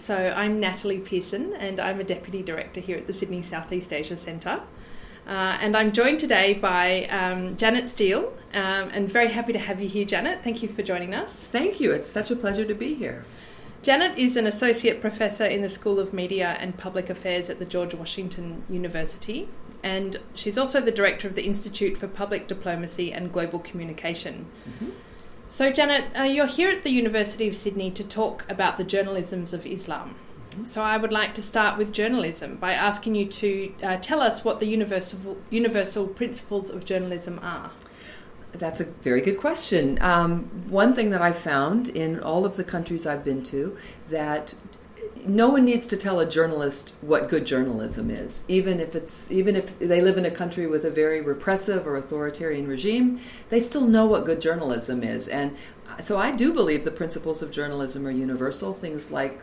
So I'm Natalie Pearson, and I'm a Deputy Director here at the Sydney Southeast Asia Centre. Uh, and I'm joined today by um, Janet Steele, um, and very happy to have you here, Janet. Thank you for joining us. Thank you. It's such a pleasure to be here. Janet is an associate professor in the School of Media and Public Affairs at the George Washington University, and she's also the director of the Institute for Public Diplomacy and Global Communication. Mm-hmm. So, Janet, uh, you're here at the University of Sydney to talk about the journalisms of Islam. So, I would like to start with journalism by asking you to uh, tell us what the universal, universal principles of journalism are. That's a very good question. Um, one thing that I've found in all of the countries I've been to that no one needs to tell a journalist what good journalism is even if it's even if they live in a country with a very repressive or authoritarian regime they still know what good journalism is and so i do believe the principles of journalism are universal things like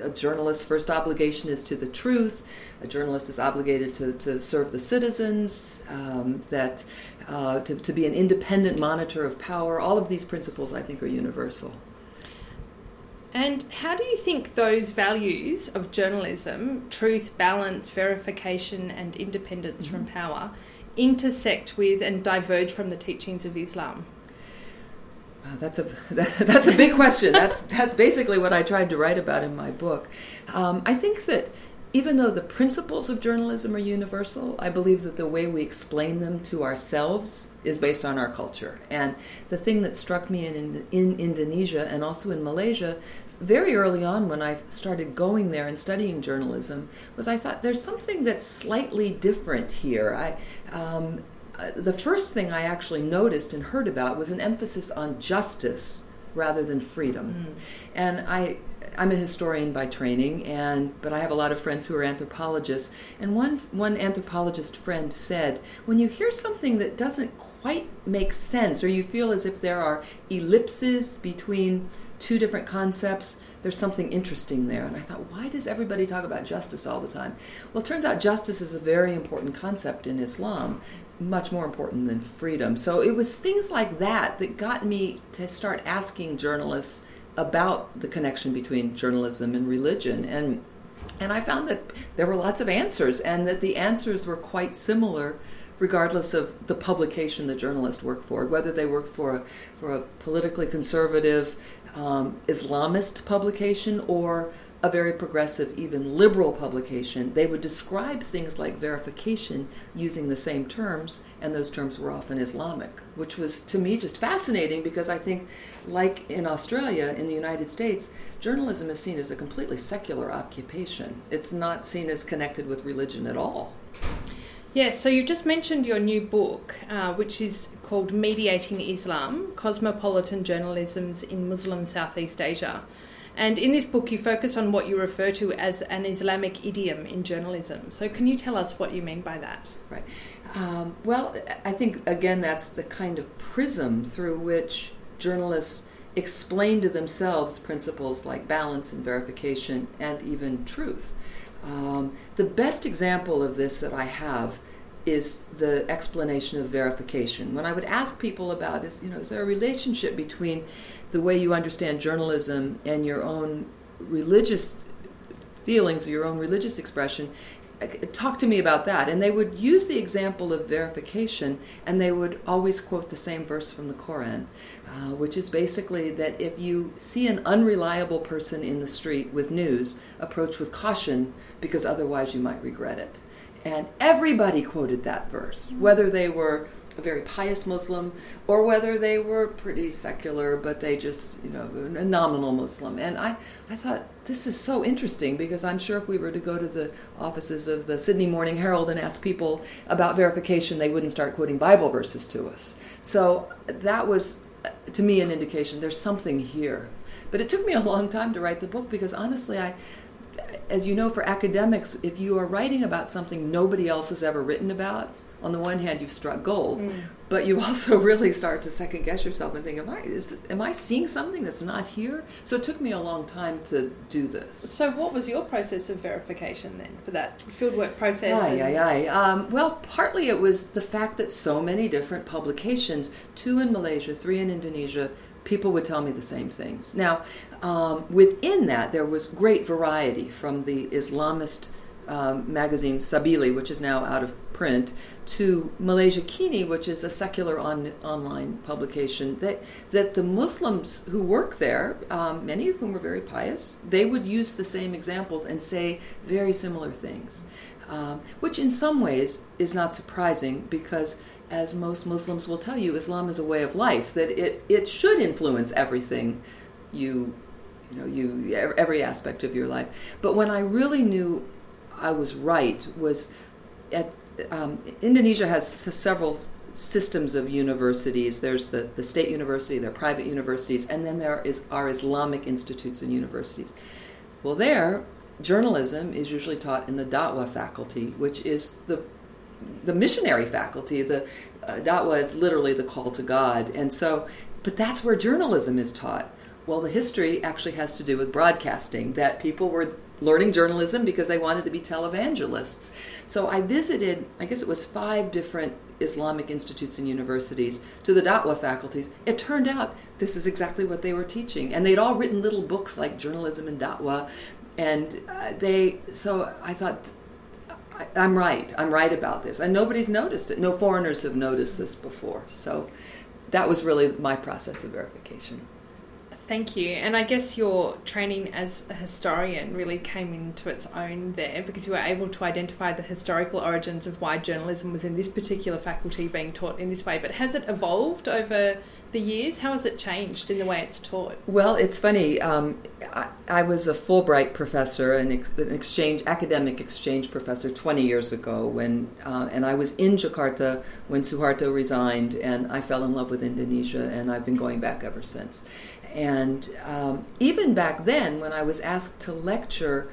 a journalist's first obligation is to the truth. A journalist is obligated to, to serve the citizens, um, that uh, to, to be an independent monitor of power. All of these principles, I think, are universal. And how do you think those values of journalism, truth, balance, verification, and independence mm-hmm. from power, intersect with and diverge from the teachings of Islam? Wow, that's a that, that's a big question. That's that's basically what I tried to write about in my book. Um, I think that even though the principles of journalism are universal, I believe that the way we explain them to ourselves is based on our culture. And the thing that struck me in, in, in, Indonesia and also in Malaysia very early on when I started going there and studying journalism was I thought there's something that's slightly different here. I, um, uh, the first thing I actually noticed and heard about was an emphasis on justice rather than freedom. Mm. And I I'm a historian by training, and but I have a lot of friends who are anthropologists. And one one anthropologist friend said, when you hear something that doesn't quite make sense, or you feel as if there are ellipses between two different concepts, there's something interesting there. And I thought, why does everybody talk about justice all the time? Well, it turns out justice is a very important concept in Islam, much more important than freedom. So it was things like that that got me to start asking journalists about the connection between journalism and religion. And and I found that there were lots of answers and that the answers were quite similar regardless of the publication the journalist worked for. Whether they worked for a, for a politically conservative um, Islamist publication or a very progressive, even liberal publication, they would describe things like verification using the same terms, and those terms were often Islamic, which was to me just fascinating because I think, like in Australia, in the United States, journalism is seen as a completely secular occupation. It's not seen as connected with religion at all. Yes, so you've just mentioned your new book, uh, which is called Mediating Islam Cosmopolitan Journalisms in Muslim Southeast Asia. And in this book, you focus on what you refer to as an Islamic idiom in journalism. So, can you tell us what you mean by that? Right. Um, well, I think, again, that's the kind of prism through which journalists explain to themselves principles like balance and verification and even truth. Um, the best example of this that I have is the explanation of verification. When I would ask people about is, you know, is there a relationship between the way you understand journalism and your own religious feelings, your own religious expression, uh, talk to me about that. And they would use the example of verification, and they would always quote the same verse from the Koran, uh, which is basically that if you see an unreliable person in the street with news, approach with caution because otherwise you might regret it. And everybody quoted that verse, whether they were a very pious Muslim, or whether they were pretty secular, but they just, you know, a nominal Muslim. And I, I thought, this is so interesting because I'm sure if we were to go to the offices of the Sydney Morning Herald and ask people about verification, they wouldn't start quoting Bible verses to us. So that was, uh, to me, an indication there's something here. But it took me a long time to write the book because honestly, I, as you know, for academics, if you are writing about something nobody else has ever written about, on the one hand you've struck gold mm. but you also really start to second guess yourself and think am i this, am i seeing something that's not here so it took me a long time to do this so what was your process of verification then for that fieldwork process aye, and... aye, aye. Um, well partly it was the fact that so many different publications two in malaysia three in indonesia people would tell me the same things. Now, um, within that, there was great variety from the Islamist um, magazine Sabili, which is now out of print, to Malaysia Kini, which is a secular on, online publication. That that the Muslims who work there, um, many of whom are very pious, they would use the same examples and say very similar things, um, which in some ways is not surprising because as most Muslims will tell you, Islam is a way of life, that it, it should influence everything you, you know, you, every aspect of your life. But when I really knew I was right was at, um, Indonesia has several systems of universities. There's the, the state university, there are private universities, and then there is, our Islamic institutes and universities. Well, there, journalism is usually taught in the Da'wah faculty, which is the the missionary faculty. The uh, Da'wah is literally the call to God, and so, but that's where journalism is taught. Well, the history actually has to do with broadcasting. That people were learning journalism because they wanted to be televangelists. So I visited, I guess it was five different Islamic institutes and universities to the Da'wah faculties. It turned out this is exactly what they were teaching, and they'd all written little books like Journalism and Da'wah, and uh, they. So I thought I'm right. I'm right about this. And nobody's noticed it. No foreigners have noticed this before. So that was really my process of verification. Thank you. And I guess your training as a historian really came into its own there because you were able to identify the historical origins of why journalism was in this particular faculty being taught in this way. But has it evolved over the years? How has it changed in the way it's taught? Well, it's funny. Um, I, I, was a Fulbright professor, an, ex, an, exchange academic exchange professor, 20 years ago, when uh, and I was in Jakarta when Suharto resigned, and I fell in love with Indonesia, and I've been going back ever since. And um, even back then, when I was asked to lecture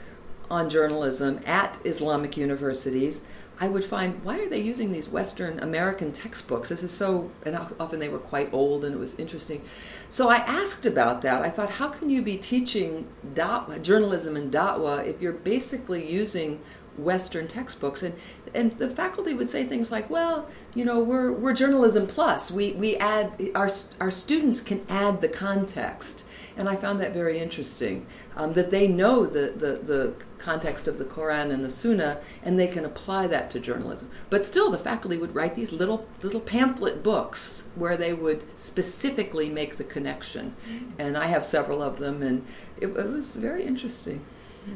on journalism at Islamic universities, I would find why are they using these Western American textbooks? This is so, and often they were quite old, and it was interesting. So I asked about that. I thought, how can you be teaching journalism and da'wah if you're basically using Western textbooks? And and the faculty would say things like, "Well, you know, we're we're journalism plus. We we add our our students can add the context." And I found that very interesting um, that they know the, the, the context of the Quran and the Sunnah, and they can apply that to journalism. But still, the faculty would write these little little pamphlet books where they would specifically make the connection. Mm-hmm. And I have several of them, and it, it was very interesting.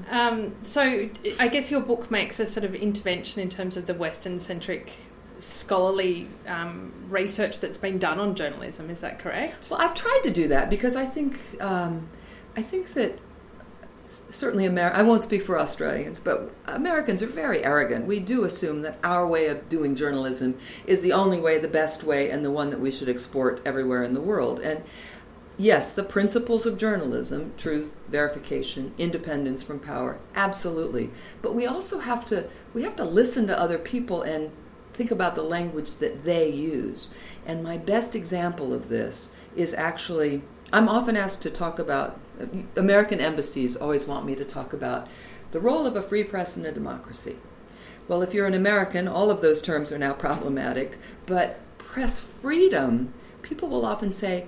Um, so I guess your book makes a sort of intervention in terms of the Western centric scholarly um, research that's been done on journalism. Is that correct? Well, I've tried to do that because I think um, I think that certainly Amer- I won't speak for Australians, but Americans are very arrogant. We do assume that our way of doing journalism is the only way, the best way, and the one that we should export everywhere in the world. And yes, the principles of journalism truth, verification, independence from power absolutely. But we also have to we have to listen to other people and think about the language that they use. And my best example of this is actually I'm often asked to talk about American embassies always want me to talk about the role of a free press in a democracy. Well, if you're an American, all of those terms are now problematic, but press freedom, people will often say,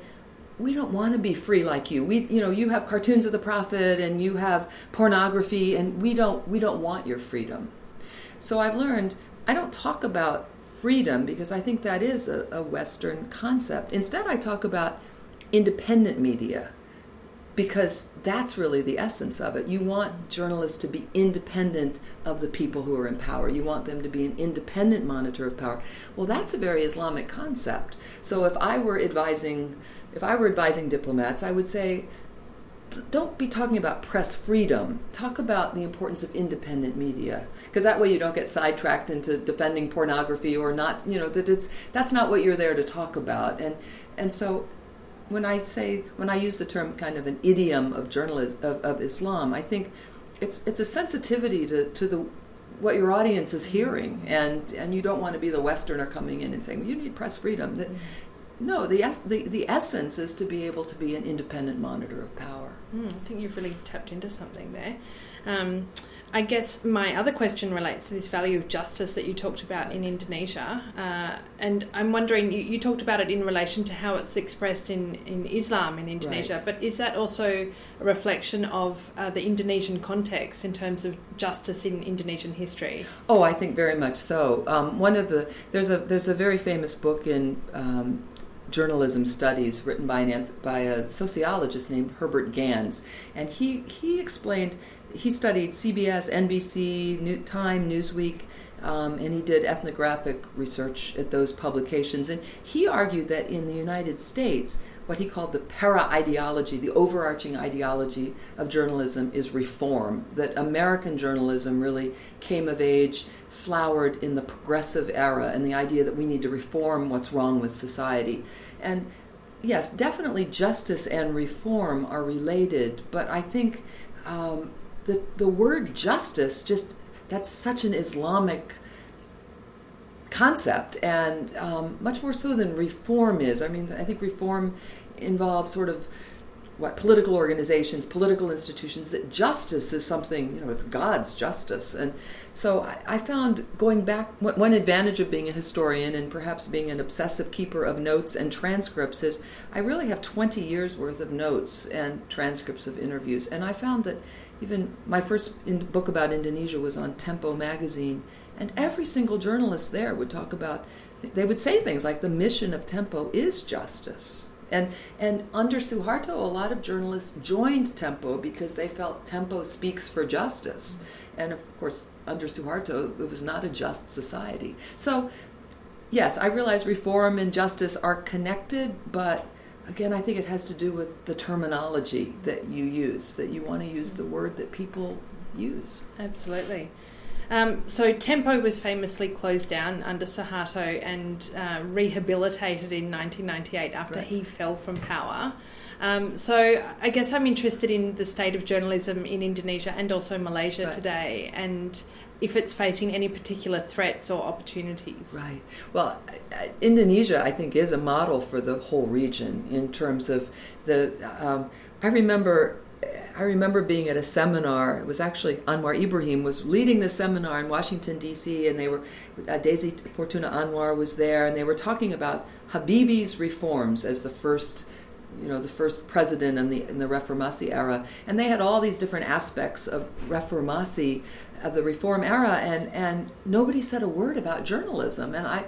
we don't want to be free like you. We, you know, you have cartoons of the prophet and you have pornography, and we don't, we don't want your freedom. So I've learned I don't talk about freedom because I think that is a, a Western concept. Instead, I talk about independent media because that's really the essence of it. You want journalists to be independent of the people who are in power. You want them to be an independent monitor of power. Well, that's a very Islamic concept. So if I were advising if I were advising diplomats, I would say don't be talking about press freedom. Talk about the importance of independent media, because that way you don't get sidetracked into defending pornography or not. You know that it's that's not what you're there to talk about. And and so when I say when I use the term kind of an idiom of journalism of, of Islam, I think it's it's a sensitivity to, to the what your audience is hearing, and and you don't want to be the Westerner coming in and saying well, you need press freedom. That mm-hmm. No, the, es- the, the essence is to be able to be an independent monitor of power. Mm, I think you've really tapped into something there. Um, I guess my other question relates to this value of justice that you talked about in Indonesia. Uh, and I'm wondering, you, you, talked about it in relation to how it's expressed in, in Islam in Indonesia, right. but is that also a reflection of uh, the Indonesian context in terms of justice in Indonesian history? Oh, I think very much so. Um, one of the, there's a, there's a very famous book in um, journalism studies written by, an, by a sociologist named Herbert Gans. And he, he explained he studied CBS, NBC, New Time, Newsweek, um, and he did ethnographic research at those publications. And he argued that in the United States, what he called the para ideology, the overarching ideology of journalism, is reform. That American journalism really came of age, flowered in the progressive era, and the idea that we need to reform what's wrong with society. And yes, definitely justice and reform are related, but I think um, the the word justice just that's such an Islamic concept, and um, much more so than reform is. I mean, I think reform involves sort of what political organizations, political institutions, that justice is something, you know, it's God's justice. And so I, I, found going back, one advantage of being a historian and perhaps being an obsessive keeper of notes and transcripts is I really have 20 years worth of notes and transcripts of interviews. And I found that even my first book about Indonesia was on Tempo magazine, and every single journalist there would talk about, they would say things like the mission of Tempo is justice. And, and under Suharto, a lot of journalists joined Tempo because they felt Tempo speaks for justice. And of course, under Suharto, it was not a just society. So, yes, I realize reform and justice are connected, but again, I think it has to do with the terminology that you use, that you want to use the word that people use. Absolutely. Um, so Tempo was famously closed down under Suharto and uh, rehabilitated in 1998 after right. he fell from power. Um, so I guess I'm interested in the state of journalism in Indonesia and also Malaysia right. today, and if it's facing any particular threats or opportunities. Right. Well, Indonesia, I think, is a model for the whole region in terms of the. Um, I remember. I remember being at a seminar. It was actually Anwar Ibrahim was leading the seminar in Washington D.C. and they were uh, Dewi Fortuna Anwar was there, and they were talking about Habibie's reforms as the first you know the first president in the in the Reformasi era, and they had all these different aspects of Reformasi of the reform era and and nobody said a word about journalism and i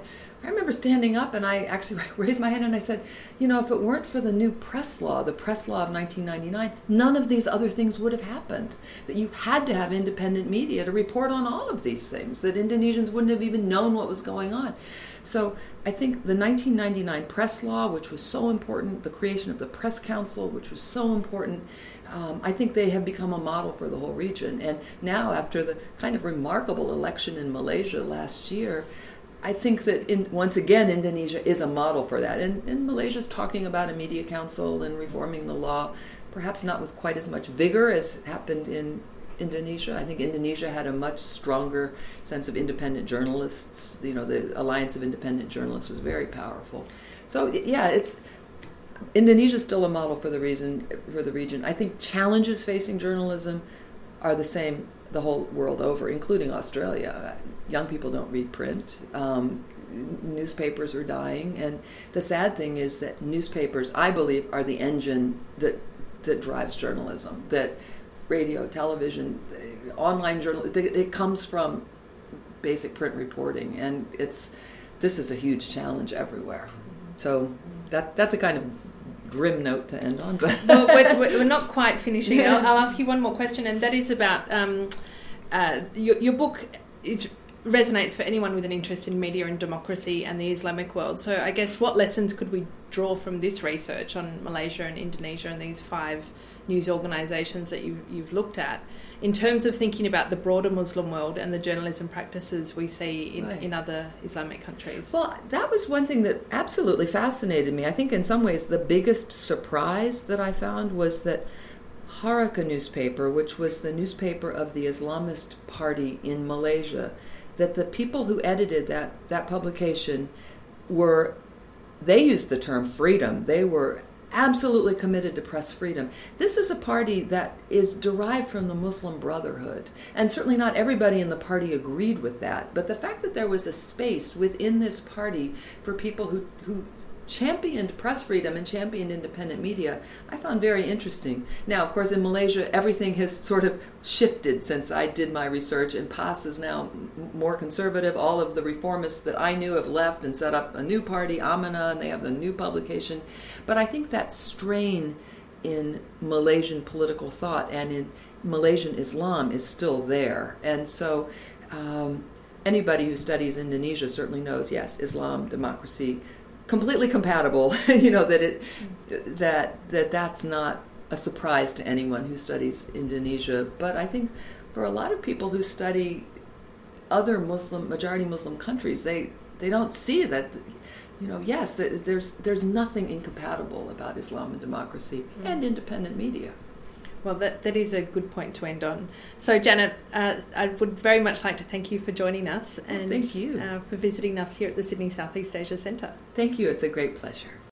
I remember standing up and I actually raised my hand and I said, you know, if it weren't for the new press law, the press law of 1999, none of these other things would have happened. That you had to have independent media to report on all of these things, that Indonesians wouldn't have even known what was going on. So I think the 1999 press law, which was so important, the creation of the press council, which was so important, um, I think they have become a model for the whole region. And now, after the kind of remarkable election in Malaysia last year, I think that in, once again Indonesia is a model for that. And, and Malaysia is talking about a media council and reforming the law, perhaps not with quite as much vigor as happened in Indonesia. I think Indonesia had a much stronger sense of independent journalists. You know, the Alliance of Independent Journalists was very powerful. So yeah, it's Indonesia is still a model for the region. For the region, I think challenges facing journalism are the same the whole world over, including Australia. Young people don't read print. Um, newspapers are dying, and the sad thing is that newspapers, I believe, are the engine that that drives journalism. That radio, television, online journal, it comes from basic print reporting, and it's this is a huge challenge everywhere. So that that's a kind of grim note to end on. But well, we're, we're, not quite finishing. I'll, I'll, ask you one more question, and that is about um, uh, your, your book is resonates for anyone with an interest in media and democracy and the Islamic world. So, I guess what lessons could we draw from this research on Malaysia and Indonesia and these five news organisations that you've, you've looked at in terms of thinking about the broader Muslim world and the journalism practices we see in, right. in other Islamic countries? Well, that was one thing that absolutely fascinated me. I think, in some ways, the biggest surprise that I found was that Harakah newspaper, which was the newspaper of the Islamist Party in Malaysia, that the people who edited that, that publication were, they used the term freedom. They were absolutely committed to press freedom. This is a party that is derived from the Muslim Brotherhood. And certainly not everybody in the party agreed with that. But the fact that there was a space within this party for people who, who championed press freedom and championed independent media, I found very interesting. Now, of course, in Malaysia, everything has sort of shifted since I did my research, and PAS is now more conservative. All of the reformists that I knew have left and set up a new party, Amanah, and they have the new publication. But I think that strain in Malaysian political thought and in Malaysian Islam is still there. And so, um, anybody who studies Indonesia certainly knows yes, Islam, democracy, completely compatible. you know that it that that that's not a surprise to anyone who studies Indonesia. But I think for a lot of people who study other Muslim majority Muslim countries, they they don't see that. You know, yes, there's there's nothing incompatible about Islam and democracy mm. and independent media. Well, that, that is a good point to end on. So, Janet, uh, I would very much like to thank you for joining us and thank you uh, for visiting us here at the Sydney Southeast Asia Centre. Thank you. It's a great pleasure.